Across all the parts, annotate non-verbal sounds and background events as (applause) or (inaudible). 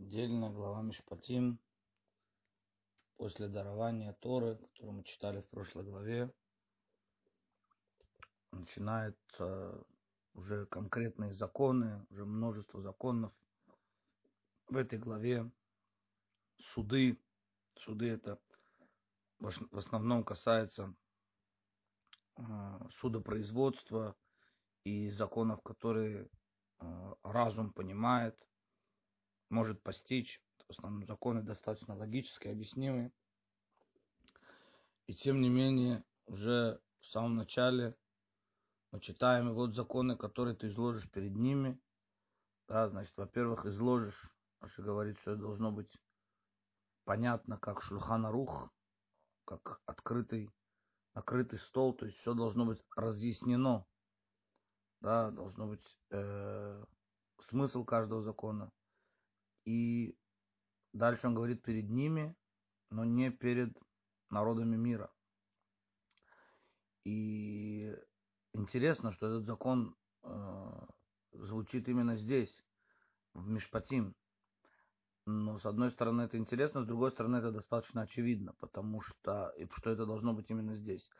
Отдельная глава Мишпатим. После дарования Торы, которую мы читали в прошлой главе, начинаются уже конкретные законы, уже множество законов. В этой главе суды, суды это в основном касается а, судопроизводства и законов, которые а, разум понимает, может постичь. В основном законы достаточно логически объяснимые. И тем не менее, уже в самом начале мы читаем, и вот законы, которые ты изложишь перед ними. Да, значит, во-первых, изложишь, Аша говорит, что это должно быть понятно, как шульхана рух, как открытый, накрытый стол, то есть все должно быть разъяснено. Да, должно быть э, смысл каждого закона. И дальше он говорит перед ними, но не перед народами мира. И интересно, что этот закон э, звучит именно здесь, в Мишпатим. Но с одной стороны это интересно, с другой стороны это достаточно очевидно, потому что, и что это должно быть именно здесь.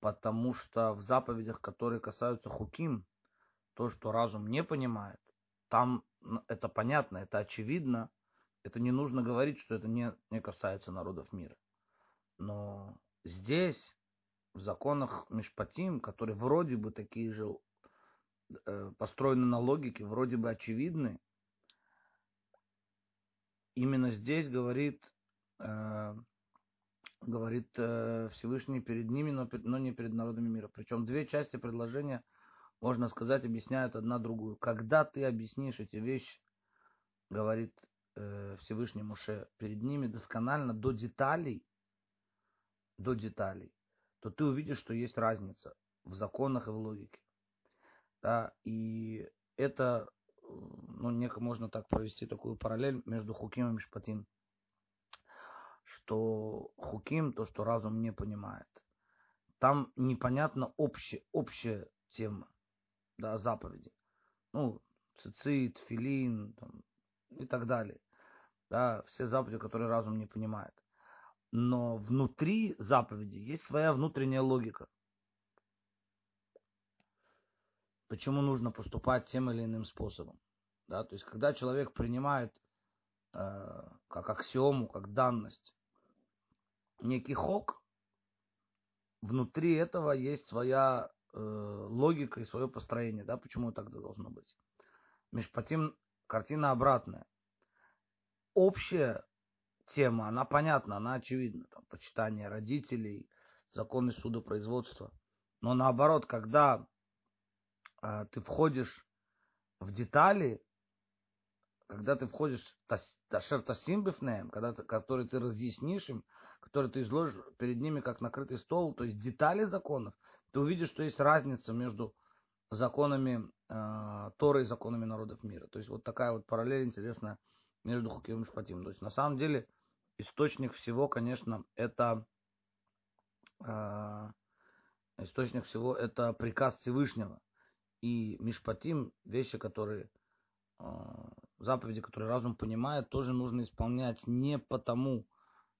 Потому что в заповедях, которые касаются хуким, то, что разум не понимает, там это понятно, это очевидно. Это не нужно говорить, что это не, не касается народов мира. Но здесь, в законах Мишпатим, которые вроде бы такие же э, построены на логике, вроде бы очевидны, именно здесь говорит, э, говорит э, Всевышний перед ними, но, но не перед народами мира. Причем две части предложения – можно сказать, объясняют одна другую. Когда ты объяснишь эти вещи, говорит э, Всевышний Муше, перед ними досконально, до деталей, до деталей, то ты увидишь, что есть разница в законах и в логике. Да, и это, ну, неко можно так провести такую параллель между Хуким и Мишпатим, что Хуким, то, что разум не понимает, там непонятно общая, общая тема да, заповеди. Ну, цицит, филин там, и так далее. Да, все заповеди, которые разум не понимает. Но внутри заповеди есть своя внутренняя логика. Почему нужно поступать тем или иным способом. Да, то есть, когда человек принимает э, как аксиому, как данность некий хок, внутри этого есть своя э, логика и свое построение, да, почему тогда должно быть. Межпотим картина обратная. Общая тема, она понятна, она очевидна, там, почитание родителей, законы судопроизводства. Но наоборот, когда э, ты входишь в детали, когда ты входишь Ташер Тасимбифнеем, когда ты, который ты разъяснишь им, который ты изложишь перед ними как накрытый стол, то есть детали законов, ты увидишь, что есть разница между законами э, Торы и законами народов мира. То есть вот такая вот параллель интересная между Хуким и Шпатим. То есть на самом деле источник всего, конечно, это э, источник всего это приказ Всевышнего. И Мишпатим, вещи, которые э, заповеди, которые разум понимает, тоже нужно исполнять не потому,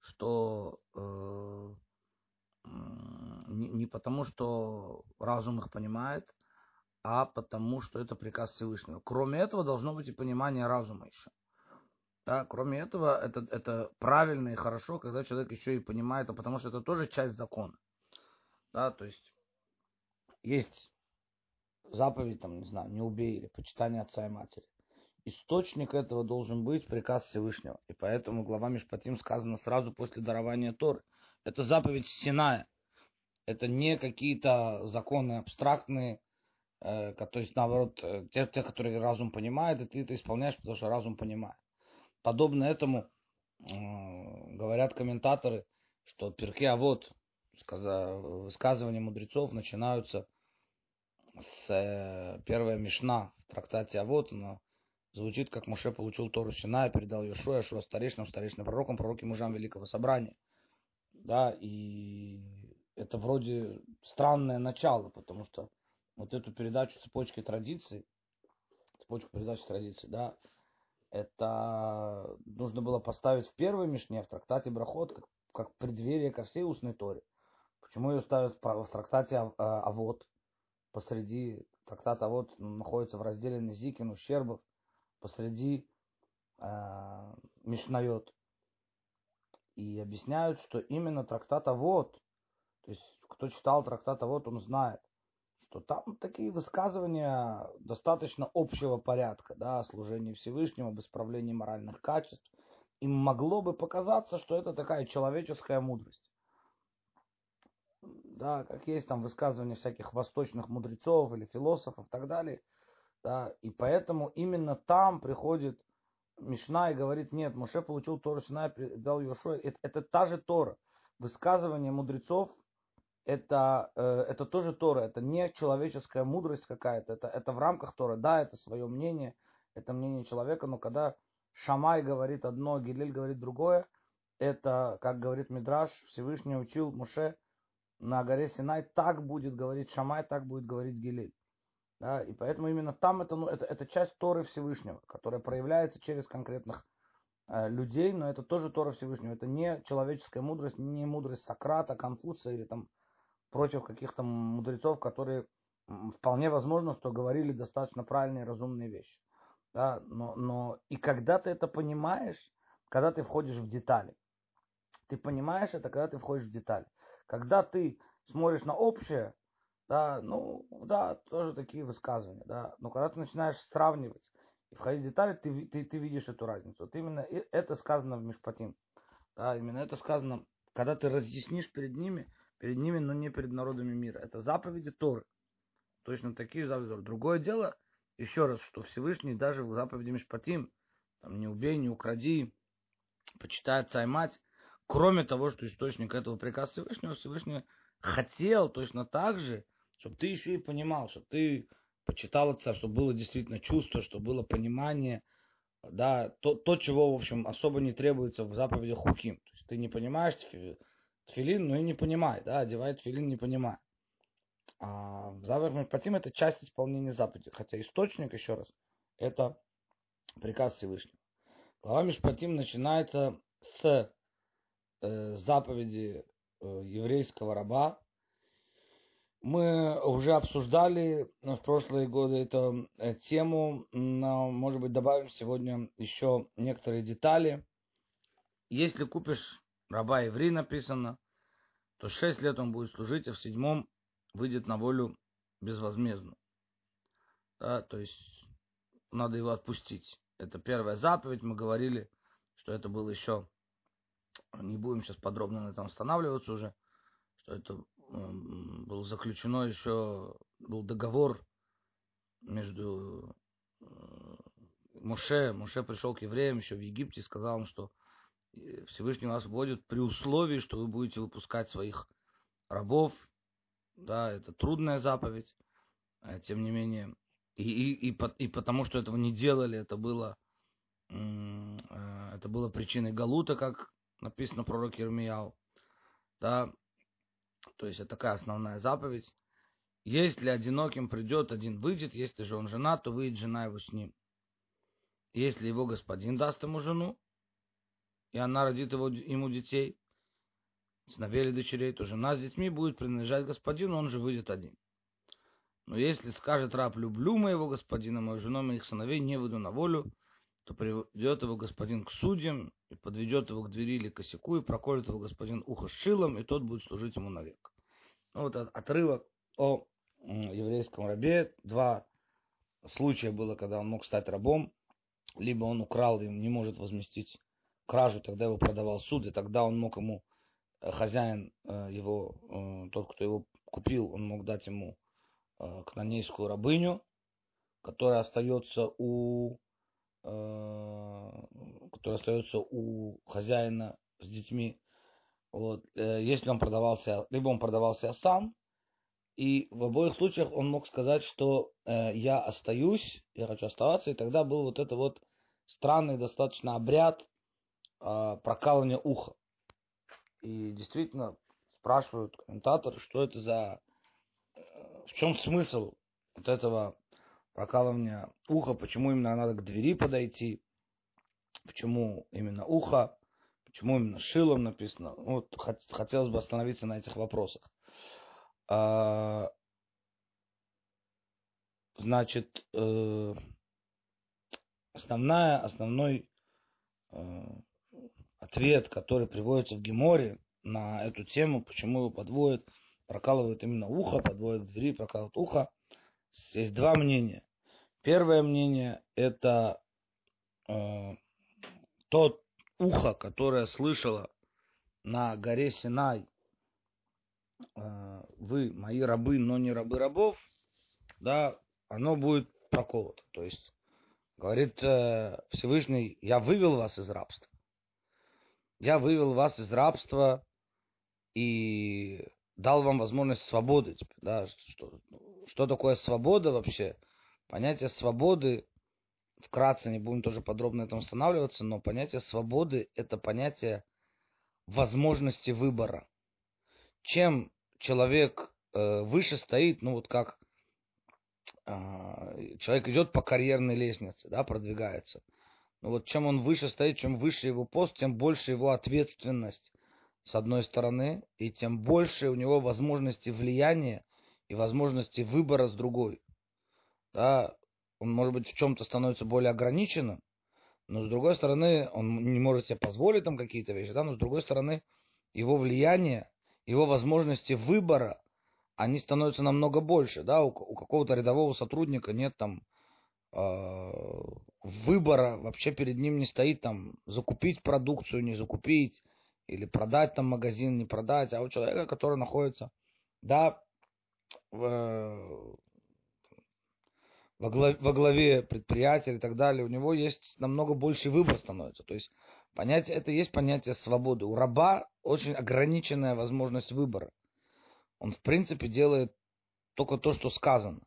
что э, не, не потому, что разум их понимает, а потому, что это приказ Всевышнего. Кроме этого, должно быть и понимание разума еще. Да, кроме этого, это, это правильно и хорошо, когда человек еще и понимает, а потому что это тоже часть закона. Да, то есть есть заповедь, там, не знаю, не убей или почитание отца и матери. Источник этого должен быть приказ Всевышнего. И поэтому глава Мишпатим сказано сразу после дарования Торы. Это заповедь Синая. Это не какие-то законы абстрактные, э, то есть наоборот, э, те, те, которые разум понимает, и ты это исполняешь, потому что разум понимает. Подобно этому э, говорят комментаторы, что перки, а вот высказывания мудрецов начинаются с э, первой Мишна в трактате Авод, но звучит, как Моше получил Тору Сина и передал Йошуа, Йошуа старейшинам, старейшинам пророкам, пророки мужам Великого Собрания. Да, и это вроде странное начало, потому что вот эту передачу цепочки традиций, цепочку передачи традиций, да, это нужно было поставить в первой Мишне, в трактате Брахот, как, как преддверие ко всей устной Торе. Почему ее ставят в трактате Авод? Посреди трактата Авод находится в разделе Незикин, ущербов, посреди э, Мишнайот. И объясняют, что именно трактат Авод, то есть кто читал трактат Авод, он знает, что там такие высказывания достаточно общего порядка, да, о служении Всевышнему, об исправлении моральных качеств. Им могло бы показаться, что это такая человеческая мудрость. Да, как есть там высказывания всяких восточных мудрецов или философов и так далее. Да, и поэтому именно там приходит Мишна и говорит, нет, Моше получил Тору Синай, дал Йошуа. Это, это та же Тора. Высказывание мудрецов это, э, это тоже Тора, это не человеческая мудрость какая-то, это, это в рамках Тора. Да, это свое мнение, это мнение человека, но когда Шамай говорит одно, Гилель говорит другое, это, как говорит Мидраш, Всевышний учил Муше на горе Синай, так будет говорить Шамай, так будет говорить Гилель. Да, и поэтому именно там это, ну, это, это часть Торы Всевышнего, которая проявляется через конкретных э, людей, но это тоже Тора Всевышнего. Это не человеческая мудрость, не мудрость Сократа, Конфуция или там против каких-то мудрецов, которые вполне возможно, что говорили достаточно правильные и разумные вещи. Да, но, но и когда ты это понимаешь, когда ты входишь в детали, ты понимаешь это, когда ты входишь в детали. Когда ты смотришь на общее, да, ну, да, тоже такие высказывания, да, но когда ты начинаешь сравнивать и входить в детали, ты, ты, ты видишь эту разницу. Вот именно это сказано в Мишпатим, да, именно это сказано, когда ты разъяснишь перед ними, перед ними, но не перед народами мира. Это заповеди Торы. Точно такие заповеди. Другое дело, еще раз, что Всевышний даже в заповеди Мишпатим, там, не убей, не укради, почитай отца и мать, кроме того, что источник этого приказа Всевышнего, Всевышний хотел точно так же, чтобы ты еще и понимал, что ты почитал отца, чтобы было действительно чувство, чтобы было понимание, да, то, то, чего, в общем, особо не требуется в заповеди Хуким. То есть ты не понимаешь тфилин, но и не понимает, да, одевает тфилин, не понимая. А заповедь Мишпатим это часть исполнения заповеди, хотя источник, еще раз, это приказ Всевышнего. Глава Мишпатим начинается с э, заповеди э, еврейского раба. Мы уже обсуждали в прошлые годы эту э, тему, но, может быть, добавим сегодня еще некоторые детали. Если купишь раба еврей написано, то шесть лет он будет служить, а в седьмом выйдет на волю безвозмездно. Да, то есть надо его отпустить. Это первая заповедь. Мы говорили, что это было еще, не будем сейчас подробно на этом останавливаться уже, что это было заключено еще, был договор между э, Муше. Муше пришел к евреям еще в Египте и сказал им, что Всевышний вас вводит при условии, что вы будете выпускать своих рабов. Да, это трудная заповедь. А, тем не менее, и, и, и, и потому что этого не делали, это было, а, это было причиной Галута, как написано пророке Ирмияу. Да, то есть это такая основная заповедь. Если одиноким придет, один выйдет, если же он женат, то выйдет жена его с ним. Если его господин даст ему жену, и она родит его, ему детей, сыновей или дочерей, то жена с детьми будет принадлежать господину, он же выйдет один. Но если скажет раб, люблю моего господина, мою жену, моих сыновей, не выйду на волю, то приведет его господин к судьям, и подведет его к двери или косяку, и проколет его господин ухо шилом, и тот будет служить ему навек. Ну, вот отрывок о еврейском рабе. Два случая было, когда он мог стать рабом, либо он украл и не может возместить кражу, тогда его продавал суд, и тогда он мог ему, э, хозяин э, его, э, тот, кто его купил, он мог дать ему кнанейскую рабыню, которая остается у которая остается у хозяина с детьми. Вот, если он продавался, либо он продавался сам, и в обоих случаях он мог сказать, что я остаюсь, я хочу оставаться, и тогда был вот это вот странный достаточно обряд, а, прокалывание уха. И действительно спрашивают комментаторы, что это за... Э, в чем смысл вот этого прокалывания уха, почему именно надо к двери подойти. почему именно ухо, почему именно шилом написано. Вот хотелось бы остановиться на этих вопросах. А, значит, э, основная, основной э, ответ, который приводится в Геморе на эту тему, почему его подводят, прокалывают именно ухо, подводят к двери, прокалывают ухо, есть два мнения. Первое мнение это э, то ухо, которое слышало на горе Синай, э, вы мои рабы, но не рабы рабов, да, оно будет проколото. То есть, говорит э, Всевышний, я вывел вас из рабства. Я вывел вас из рабства и дал вам возможность свободы. Да, что, что такое свобода вообще? Понятие свободы, вкратце не будем тоже подробно этом останавливаться, но понятие свободы – это понятие возможности выбора. Чем человек э, выше стоит, ну вот как э, человек идет по карьерной лестнице, да, продвигается. Но вот чем он выше стоит, чем выше его пост, тем больше его ответственность с одной стороны, и тем больше у него возможности влияния и возможности выбора с другой. Да, он, может быть, в чем-то становится более ограниченным, но с другой стороны, он не может себе позволить там какие-то вещи, да, но с другой стороны, его влияние, его возможности выбора, они становятся намного больше, да, у, у какого-то рядового сотрудника нет там э, выбора, вообще перед ним не стоит там закупить продукцию, не закупить, или продать там магазин, не продать, а у человека, который находится, да, в, во, главе, во главе предприятия и так далее, у него есть намного больше выбор становится. То есть понятие, это есть понятие свободы. У раба очень ограниченная возможность выбора. Он, в принципе, делает только то, что сказано.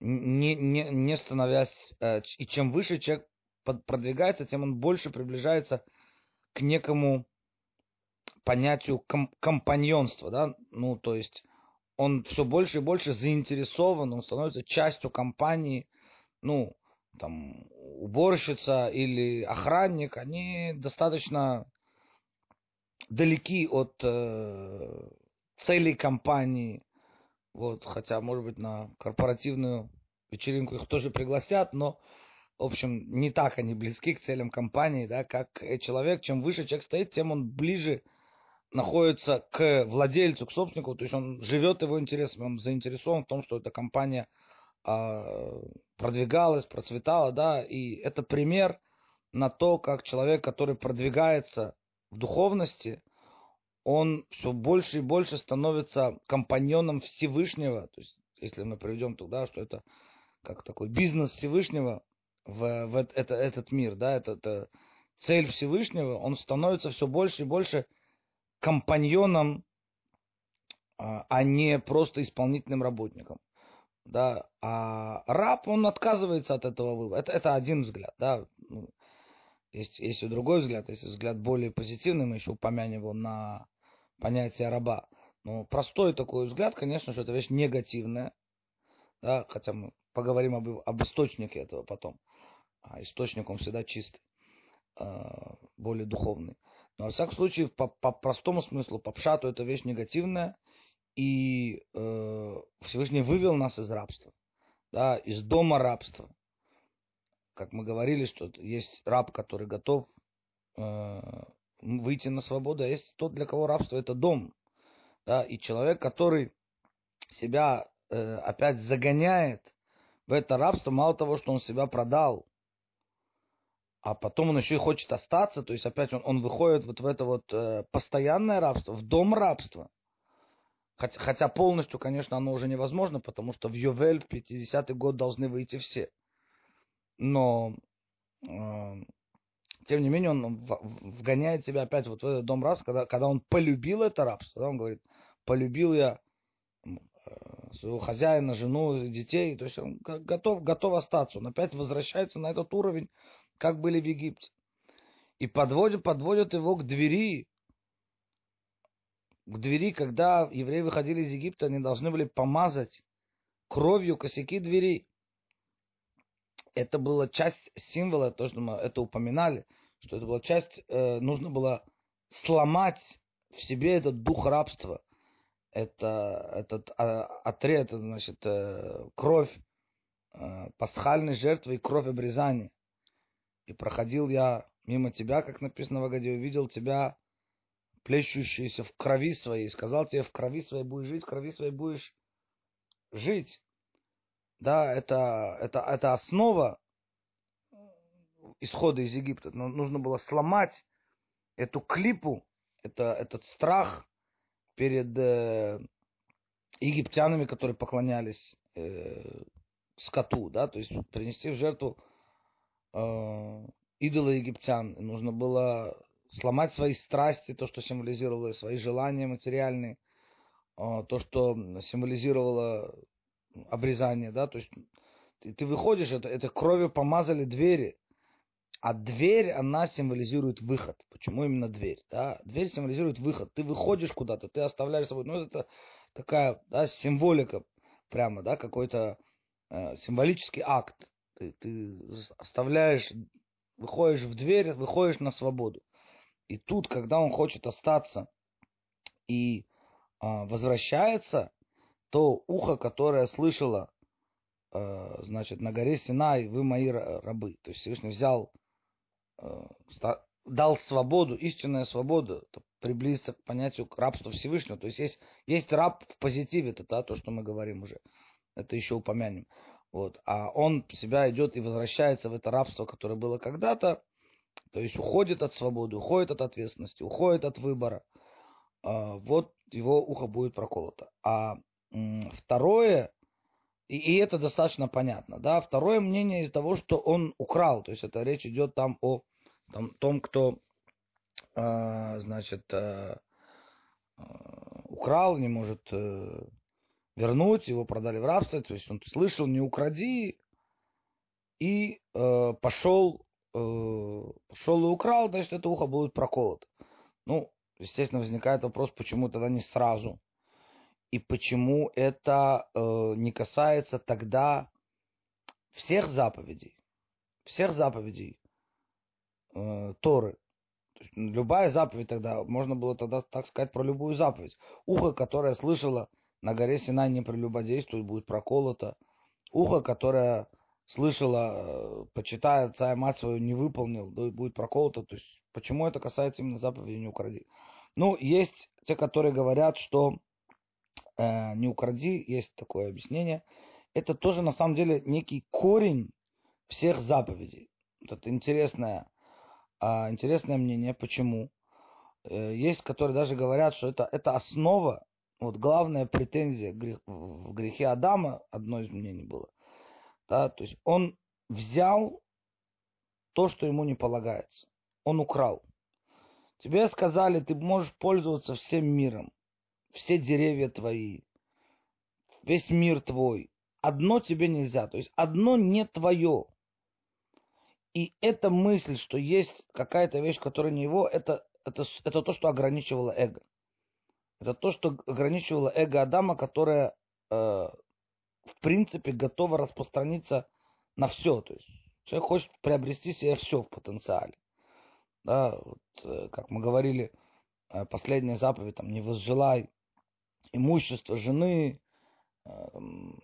Не, не, не становясь... Э, и чем выше человек продвигается, тем он больше приближается к некому понятию ком- компаньонства, да, ну, то есть он все больше и больше заинтересован, он становится частью компании, ну, там, уборщица или охранник, они достаточно далеки от э, целей компании, вот, хотя, может быть, на корпоративную вечеринку их тоже пригласят, но, в общем, не так они близки к целям компании, да, как человек, чем выше человек стоит, тем он ближе находится к владельцу, к собственнику, то есть он живет его интересами, он заинтересован в том, что эта компания э, продвигалась, процветала, да, и это пример на то, как человек, который продвигается в духовности, он все больше и больше становится компаньоном Всевышнего, то есть если мы приведем туда, что это как такой бизнес Всевышнего в, в это, этот мир, да, это, это цель Всевышнего, он становится все больше и больше компаньоном, а, а не просто исполнительным работником. Да, а раб, он отказывается от этого выбора. Это, это один взгляд, да. Ну, есть, есть и другой взгляд, есть взгляд более позитивный, мы еще упомянем его на понятие раба. Но простой такой взгляд, конечно, что это вещь негативная, да, хотя мы поговорим об, об источнике этого потом. А источник он всегда чистый, а, более духовный. Но, во всяком случае, по, по простому смыслу, по пшату, это вещь негативная, и э, Всевышний вывел нас из рабства, да, из дома рабства. Как мы говорили, что есть раб, который готов э, выйти на свободу, а есть тот, для кого рабство это дом. Да, и человек, который себя э, опять загоняет в это рабство, мало того, что он себя продал, а потом он еще и хочет остаться, то есть опять он, он выходит вот в это вот э, постоянное рабство, в дом рабства. Хотя, хотя полностью, конечно, оно уже невозможно, потому что в Йовель в 50-й год должны выйти все. Но, э, тем не менее, он вгоняет себя опять вот в этот дом рабства, когда, когда он полюбил это рабство, да, он говорит, полюбил я э, своего хозяина, жену, детей, то есть он готов, готов остаться. Он опять возвращается на этот уровень, как были в Египте. И подводят, подводят его к двери, к двери, когда евреи выходили из Египта, они должны были помазать кровью косяки двери. это была часть символа, то, что мы это упоминали, что это была часть, э, нужно было сломать в себе этот дух рабства, это, этот а, отряд, значит, э, кровь э, пасхальной жертвы и кровь обрезания. И проходил я мимо тебя, как написано в Агаде, увидел тебя, плещущийся в крови своей, и сказал тебе, в крови своей будешь жить, в крови своей будешь жить. Да, это, это, это основа исхода из Египта. Нужно было сломать эту клипу, это, этот страх перед э, египтянами, которые поклонялись э, скоту, да, то есть принести в жертву э, идола египтян. Нужно было сломать свои страсти, то, что символизировало свои желания материальные, э, то, что символизировало обрезание, да, то есть ты, ты выходишь, это, это кровью помазали двери, а дверь, она символизирует выход. Почему именно дверь? Да? Дверь символизирует выход. Ты выходишь куда-то, ты оставляешь собой. Ну, это такая да, символика прямо, да, какой-то э, символический акт. Ты, ты оставляешь, выходишь в дверь, выходишь на свободу. И тут, когда он хочет остаться и э, возвращается, то ухо, которое слышало, э, значит, на горе Синай, вы мои рабы. То есть Всевышний взял Э, дал свободу, истинная свобода, приблизиться к понятию рабства Всевышнего. То есть есть, есть раб в позитиве, это да, то, что мы говорим уже. Это еще упомянем. Вот. А он себя идет и возвращается в это рабство, которое было когда-то, то есть уходит от свободы, уходит от ответственности, уходит от выбора. А, вот его ухо будет проколото. А второе, и, и это достаточно понятно. Да? Второе мнение из того, что он украл. То есть это речь идет там о там, том, кто э, значит, э, украл, не может э, вернуть, его продали в рабство. То есть он слышал, не укради, и э, пошел, э, пошел и украл, значит, это ухо будет проколото. Ну, естественно, возникает вопрос, почему тогда не сразу и почему это э, не касается тогда всех заповедей, всех заповедей э, Торы. То есть любая заповедь тогда, можно было тогда так сказать про любую заповедь. Ухо, которое слышало на горе Синай не прелюбодействует, будет проколото. Ухо, которое слышало, э, почитая отца и мать свою, не выполнил, будет проколото. То есть почему это касается именно заповеди «не укради»? Ну, есть те, которые говорят, что Э, не укради, есть такое объяснение. Это тоже на самом деле некий корень всех заповедей. Вот это интересное, а, интересное мнение. Почему? Э, есть, которые даже говорят, что это, это основа, вот главная претензия в грехе Адама, одно из мнений было. Да, то есть он взял то, что ему не полагается. Он украл. Тебе сказали, ты можешь пользоваться всем миром все деревья твои, весь мир твой. Одно тебе нельзя, то есть одно не твое. И эта мысль, что есть какая-то вещь, которая не его, это, это, это то, что ограничивало эго. Это то, что ограничивало эго Адама, которое, э, в принципе, готово распространиться на все. То есть человек хочет приобрести себе все в потенциале. Да, вот, э, как мы говорили, э, последняя заповедь, там, не возжелай имущество жены, э,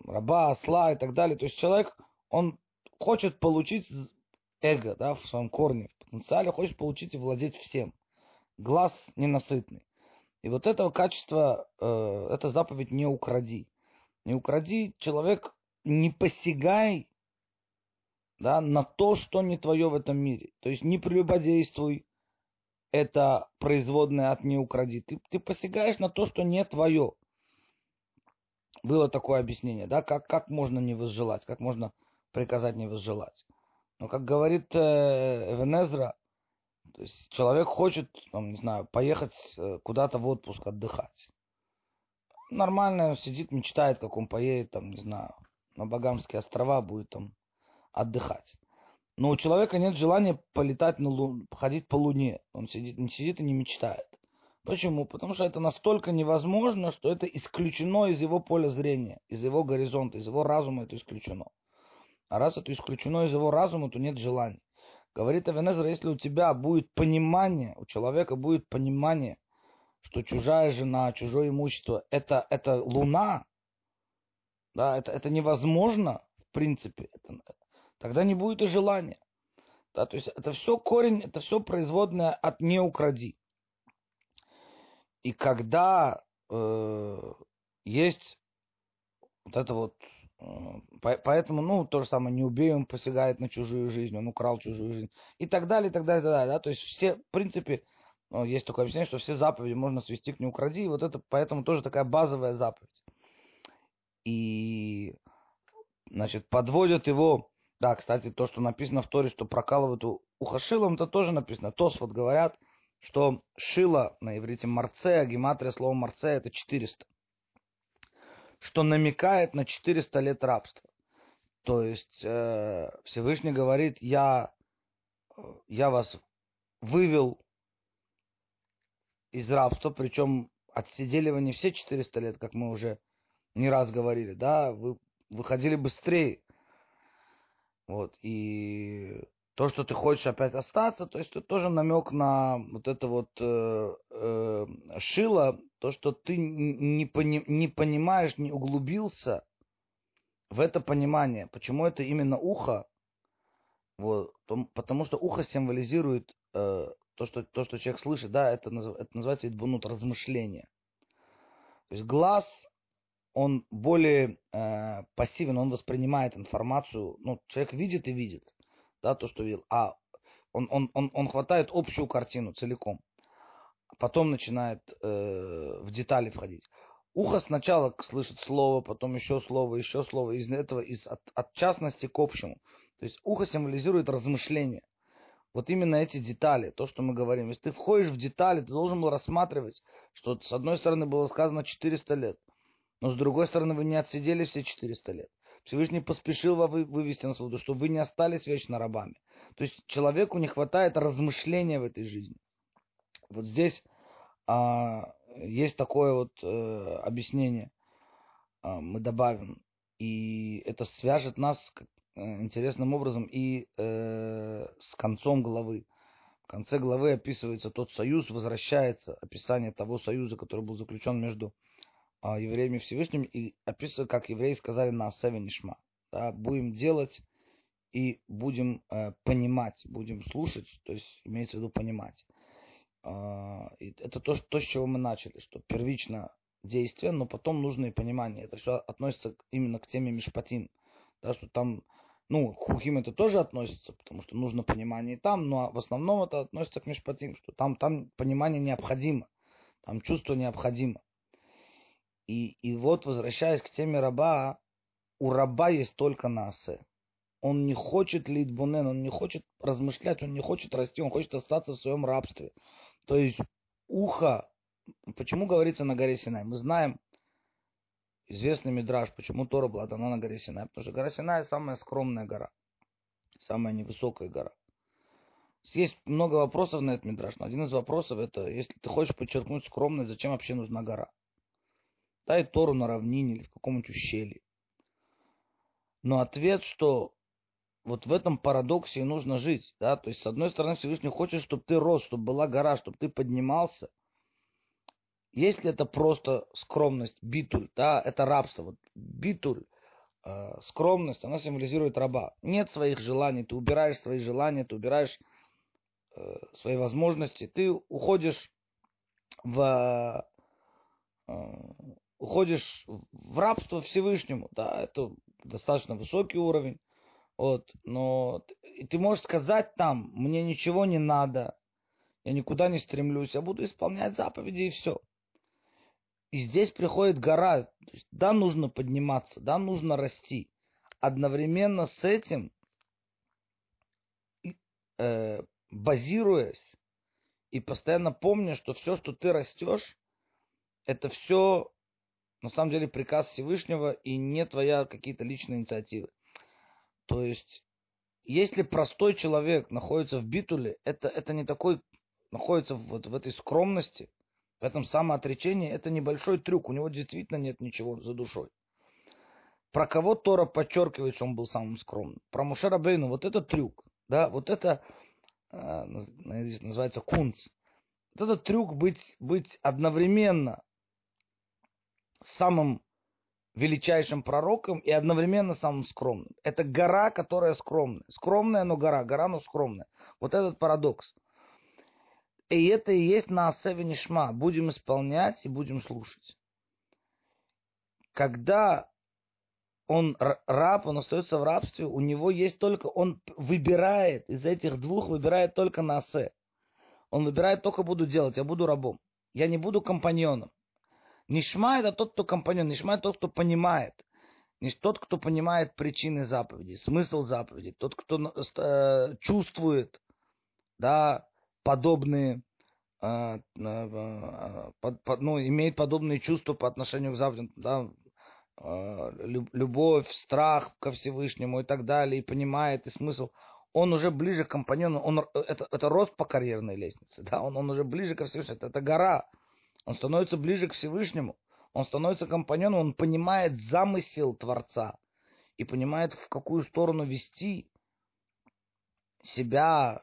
раба, осла и так далее. То есть человек, он хочет получить эго, да, в своем корне, в потенциале хочет получить и владеть всем. Глаз ненасытный. И вот этого качества, э, эта заповедь не укради. Не укради, человек, не посягай да, на то, что не твое в этом мире. То есть не прелюбодействуй, это производное от «не укради». Ты, ты посягаешь на то, что не твое. Было такое объяснение, да, как, как можно не возжелать, как можно приказать не возжелать. Но, как говорит э, Эвенезра, то есть человек хочет, там, не знаю, поехать э, куда-то в отпуск отдыхать. Нормально он сидит, мечтает, как он поедет, там, не знаю, на Багамские острова будет там отдыхать. Но у человека нет желания полетать на Луну, ходить по Луне. Он сидит, не сидит и не мечтает. Почему? Потому что это настолько невозможно, что это исключено из его поля зрения, из его горизонта, из его разума это исключено. А раз это исключено из его разума, то нет желания. Говорит Авенезер, если у тебя будет понимание, у человека будет понимание, что чужая жена, чужое имущество, это, это луна, да, это, это невозможно, в принципе, это, тогда не будет и желания. Да, то есть это все корень, это все производное от не укради. И когда э, есть вот это вот Поэтому, ну, то же самое, не убей, он посягает на чужую жизнь, он украл чужую жизнь. И так далее, и так далее, и так далее. Да? То есть все, в принципе, ну, есть такое объяснение, что все заповеди можно свести к не укради. И вот это поэтому тоже такая базовая заповедь. И, значит, подводят его, да, кстати, то, что написано в Торе, что прокалывают ухо шилом, это тоже написано. Тос вот говорят, что шило на иврите марце, а гематрия слова марце это 400 что намекает на 400 лет рабства. То есть э, Всевышний говорит, я, я вас вывел из рабства, причем отсидели вы не все 400 лет, как мы уже не раз говорили, да, вы выходили быстрее. Вот, и то, что ты хочешь опять остаться, то есть это тоже намек на вот это вот э, э, шило, то, что ты не, пони, не понимаешь, не углубился в это понимание. Почему это именно ухо? Вот, потому что ухо символизирует э, то, что, то, что человек слышит, да, это, это называется идбунут, размышление. То есть глаз, он более э, пассивен, он воспринимает информацию, ну, человек видит и видит, да, то, что видел, а он, он, он, он хватает общую картину целиком потом начинает э, в детали входить. Ухо сначала слышит слово, потом еще слово, еще слово, из этого, из, от, от частности к общему. То есть ухо символизирует размышление. Вот именно эти детали, то, что мы говорим. Если ты входишь в детали, ты должен был рассматривать, что с одной стороны было сказано 400 лет, но с другой стороны вы не отсидели все 400 лет. Всевышний поспешил вас вывести на свободу, чтобы вы не остались вечно рабами. То есть человеку не хватает размышления в этой жизни. Вот здесь а, есть такое вот э, объяснение, а, мы добавим, и это свяжет нас э, интересным образом и э, с концом главы. В конце главы описывается тот союз, возвращается описание того союза, который был заключен между а, евреями Всевышним, и описывается, как евреи сказали на Асеве. Да, будем делать и будем э, понимать, будем слушать, то есть имеется в виду понимать. А, это то, то, с чего мы начали, что первично действие, но потом нужно и понимание. Это все относится именно к теме Мишпатин. Да, что там, ну, к Хухим это тоже относится, потому что нужно понимание и там, но в основном это относится к Мишпатин, что там, там понимание необходимо, там чувство необходимо. И, и вот, возвращаясь к теме раба, у раба есть только насы. Он не хочет литбунен, он не хочет размышлять, он не хочет расти, он хочет остаться в своем рабстве. То есть ухо, почему говорится на горе Синай? Мы знаем известный мидраж, почему Тора была дана на горе Синай. Потому что гора Синай самая скромная гора, самая невысокая гора. Есть много вопросов на этот мидраж, но один из вопросов это, если ты хочешь подчеркнуть скромность, зачем вообще нужна гора? Дай Тору на равнине или в каком-нибудь ущелье. Но ответ, что вот в этом парадоксе и нужно жить. Да? То есть, с одной стороны, Всевышний хочет, чтобы ты рос, чтобы была гора, чтобы ты поднимался. Если это просто скромность, битуль, да, это рабство. Вот битуль, э, скромность, она символизирует раба. Нет своих желаний, ты убираешь свои желания, ты убираешь э, свои возможности, ты уходишь в э, уходишь в рабство Всевышнему, да, это достаточно высокий уровень. Вот, но и ты можешь сказать там, мне ничего не надо, я никуда не стремлюсь, я буду исполнять заповеди и все. И здесь приходит гора. да, нужно подниматься, да, нужно расти. Одновременно с этим, э, базируясь и постоянно помня, что все, что ты растешь, это все на самом деле приказ Всевышнего и не твоя какие-то личные инициативы. То есть, если простой человек находится в битуле, это, это не такой, находится вот в этой скромности, в этом самоотречении, это небольшой трюк, у него действительно нет ничего за душой. про кого Тора подчеркивает, что он был самым скромным? Про Мушера Бейну. Вот это трюк. Да, вот это э, называется кунц. Вот этот трюк быть, быть одновременно самым величайшим пророком и одновременно самым скромным. Это гора, которая скромная. Скромная, но гора. Гора, но скромная. Вот этот парадокс. И это и есть на Асеве. Будем исполнять и будем слушать. Когда он раб, он остается в рабстве, у него есть только, он выбирает, из этих двух выбирает только Насе. Он выбирает только буду делать, я буду рабом. Я не буду компаньоном. Нишма это тот, кто компаньон. Нишма это тот, кто понимает. Не тот, кто понимает причины заповеди, смысл заповеди. Тот, кто э, чувствует да, подобные, э, э, под, под, ну, имеет подобные чувства по отношению к заповедям. Да, э, любовь, страх ко Всевышнему и так далее, и понимает и смысл он уже ближе к компаньону, он, это, это рост по карьерной лестнице, (laughs) да, он, он уже ближе ко Всевышнему, это, это гора, он становится ближе к Всевышнему, он становится компаньоном, он понимает замысел Творца и понимает, в какую сторону вести себя,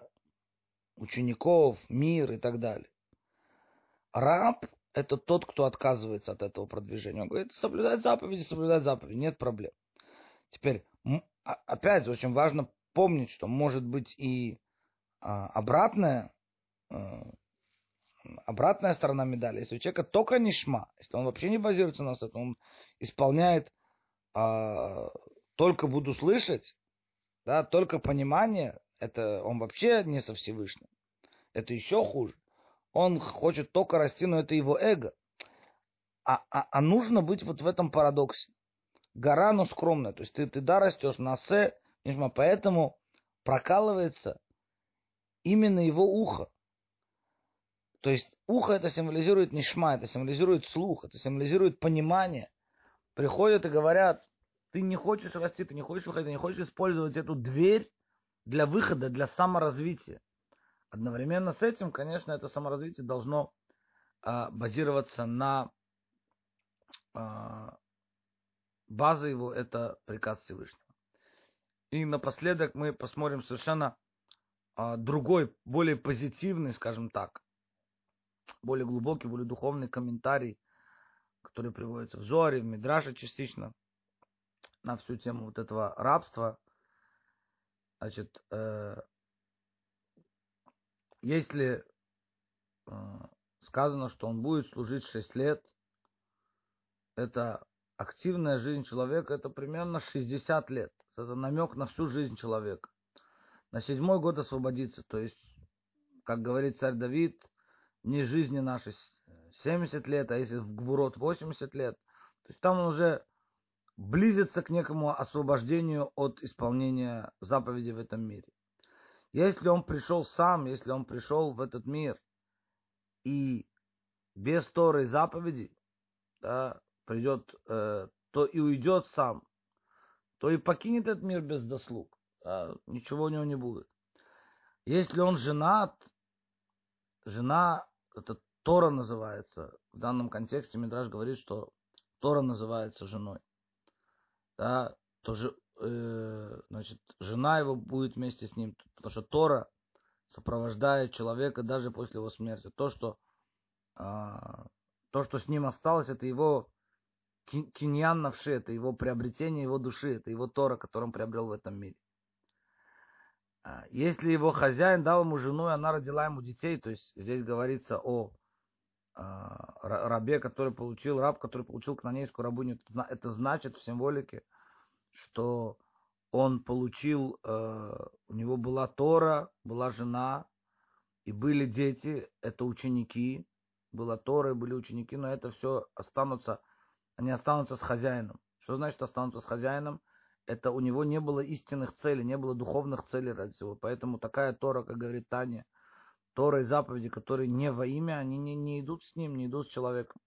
учеников, мир и так далее. Раб – это тот, кто отказывается от этого продвижения. Он говорит, соблюдать заповеди, соблюдать заповеди, нет проблем. Теперь, а, опять очень важно помнить, что может быть и а, обратная сторона медали. Если у человека только нишма, если он вообще не базируется на этом, он исполняет а, только буду слышать, да, только понимание, это он вообще не со Всевышним. Это еще хуже. Он хочет только расти, но это его эго. А, а, а нужно быть вот в этом парадоксе. Гора, но скромная. То есть ты, ты да растешь на се, нишма, поэтому прокалывается именно его ухо. То есть ухо это символизирует нишма, это символизирует слух, это символизирует понимание. Приходят и говорят, ты не хочешь расти, ты не хочешь выходить, ты не хочешь использовать эту дверь для выхода, для саморазвития. Одновременно с этим, конечно, это саморазвитие должно а, базироваться на а, база его это приказ Всевышнего. И напоследок мы посмотрим совершенно а, другой, более позитивный, скажем так, более глубокий, более духовный комментарий, который приводится в Зоре, в Мидраше частично, на всю тему вот этого рабства. Значит, э, если э, сказано, что он будет служить 6 лет, это активная жизнь человека, это примерно 60 лет. Это намек на всю жизнь человека. На седьмой год освободиться. То есть, как говорит царь Давид, не жизни нашей 70 лет, а если в Гвурот 80 лет, то есть там он уже близится к некому освобождению от исполнения заповедей в этом мире. Если он пришел сам, если он пришел в этот мир и без Торы и заповедей, да, придет, э, то и уйдет сам, то и покинет этот мир без заслуг. Да, ничего у него не будет. Если он женат, жена это Тора называется. В данном контексте Мидраж говорит, что Тора называется женой. Да, то же, э, значит, жена его будет вместе с ним, потому что Тора сопровождает человека даже после его смерти. То, что, э, то, что с ним осталось, это его киньян навши, это его приобретение его души, это его Тора, которую он приобрел в этом мире. А, если его хозяин дал ему жену, и она родила ему детей, то есть здесь говорится о а, рабе, который получил, раб, который получил канонейскую рабыню, это значит в символике, что он получил, э, у него была Тора, была жена, и были дети, это ученики, была Тора, были ученики, но это все останутся, они останутся с хозяином. Что значит останутся с хозяином? Это у него не было истинных целей, не было духовных целей ради всего. Поэтому такая Тора, как говорит Таня, Тора и заповеди, которые не во имя, они не, не идут с ним, не идут с человеком.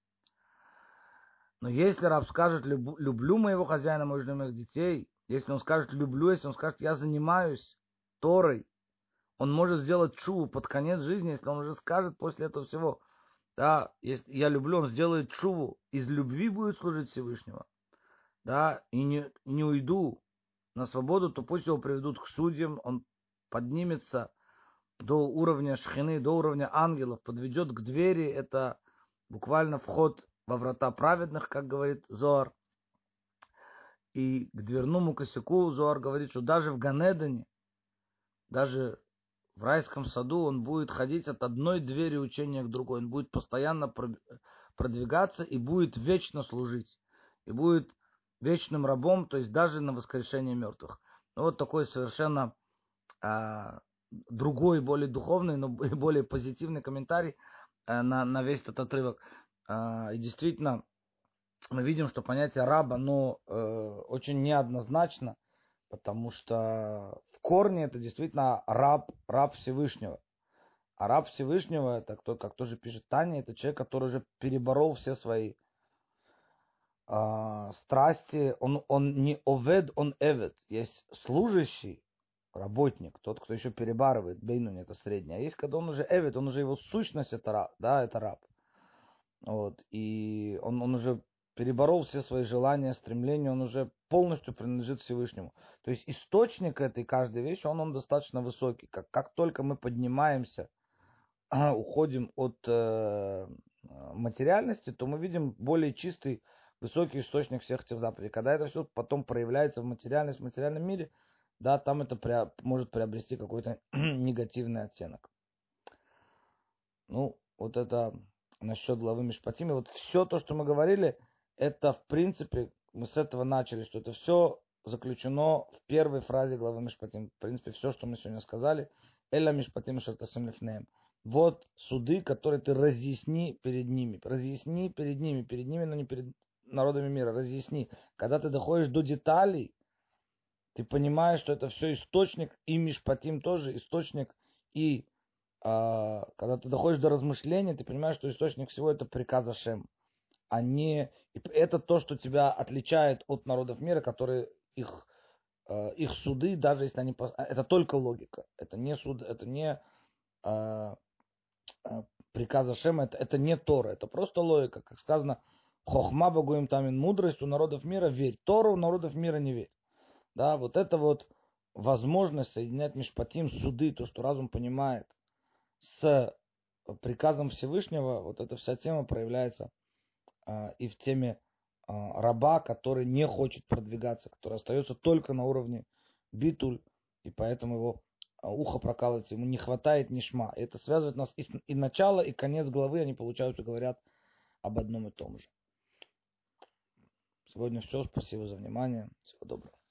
Но если раб скажет, люблю моего хозяина, моих моих детей, если он скажет, люблю, если он скажет, я занимаюсь Торой, он может сделать чуву под конец жизни, если он уже скажет после этого всего, да, если я люблю, он сделает чуву, из любви будет служить Всевышнего да, и не, не уйду на свободу, то пусть его приведут к судьям, он поднимется до уровня шхины, до уровня ангелов, подведет к двери, это буквально вход во врата праведных, как говорит Зоар. И к дверному косяку Зоар говорит, что даже в Ганедане, даже в райском саду он будет ходить от одной двери учения к другой. Он будет постоянно продвигаться и будет вечно служить. И будет вечным рабом, то есть даже на воскрешение мертвых. Ну, вот такой совершенно а, другой, более духовный, но (laughs) более позитивный комментарий а, на, на весь этот отрывок. А, и действительно, мы видим, что понятие раба, оно э, очень неоднозначно, потому что в корне это действительно раб, раб Всевышнего. А раб Всевышнего, это кто, как тоже пишет Таня, это человек, который уже переборол все свои э, страсти. Он, он не овед, он эвед. Есть служащий, работник, тот, кто еще перебарывает, бейнун это средний. А есть, когда он уже эвид, он уже его сущность, это раб, да, это раб. Вот, и он, он уже переборол все свои желания, стремления, он уже полностью принадлежит Всевышнему. То есть источник этой каждой вещи, он, он достаточно высокий. Как, как только мы поднимаемся, (clears throat) уходим от э, материальности, то мы видим более чистый, высокий источник всех этих заповедей. Когда это все потом проявляется в материальности, в материальном мире, да, там это при, может приобрести какой-то (clears throat) негативный оттенок. Ну, вот это насчет главы Мишпатим. И вот все то, что мы говорили, это в принципе, мы с этого начали, что это все заключено в первой фразе главы Мишпатим. В принципе, все, что мы сегодня сказали, Эля Мишпатим Шартасим Лифнеем. Вот суды, которые ты разъясни перед ними. Разъясни перед ними, перед ними, но не перед народами мира. Разъясни. Когда ты доходишь до деталей, ты понимаешь, что это все источник, и Мишпатим тоже источник, и а, когда ты доходишь до размышления, ты понимаешь, что источник всего это приказ Ашем а не... Это то, что тебя отличает от народов мира, которые их, э, их суды, даже если они... Это только логика. Это не суд, это не э, э, приказ Ашема, это, это не Тора, это просто логика. Как сказано, хохма им тамин, мудрость у народов мира верь. Тору у народов мира не верь. Да, вот это вот возможность соединять Мишпатим, суды, то, что разум понимает, с приказом Всевышнего, вот эта вся тема проявляется а, и в теме а, раба, который не хочет продвигаться, который остается только на уровне битуль, и поэтому его а, ухо прокалывается, ему не хватает ни шма. Это связывает нас и, и начало, и конец главы, они, получаются, говорят об одном и том же. Сегодня все. Спасибо за внимание. Всего доброго.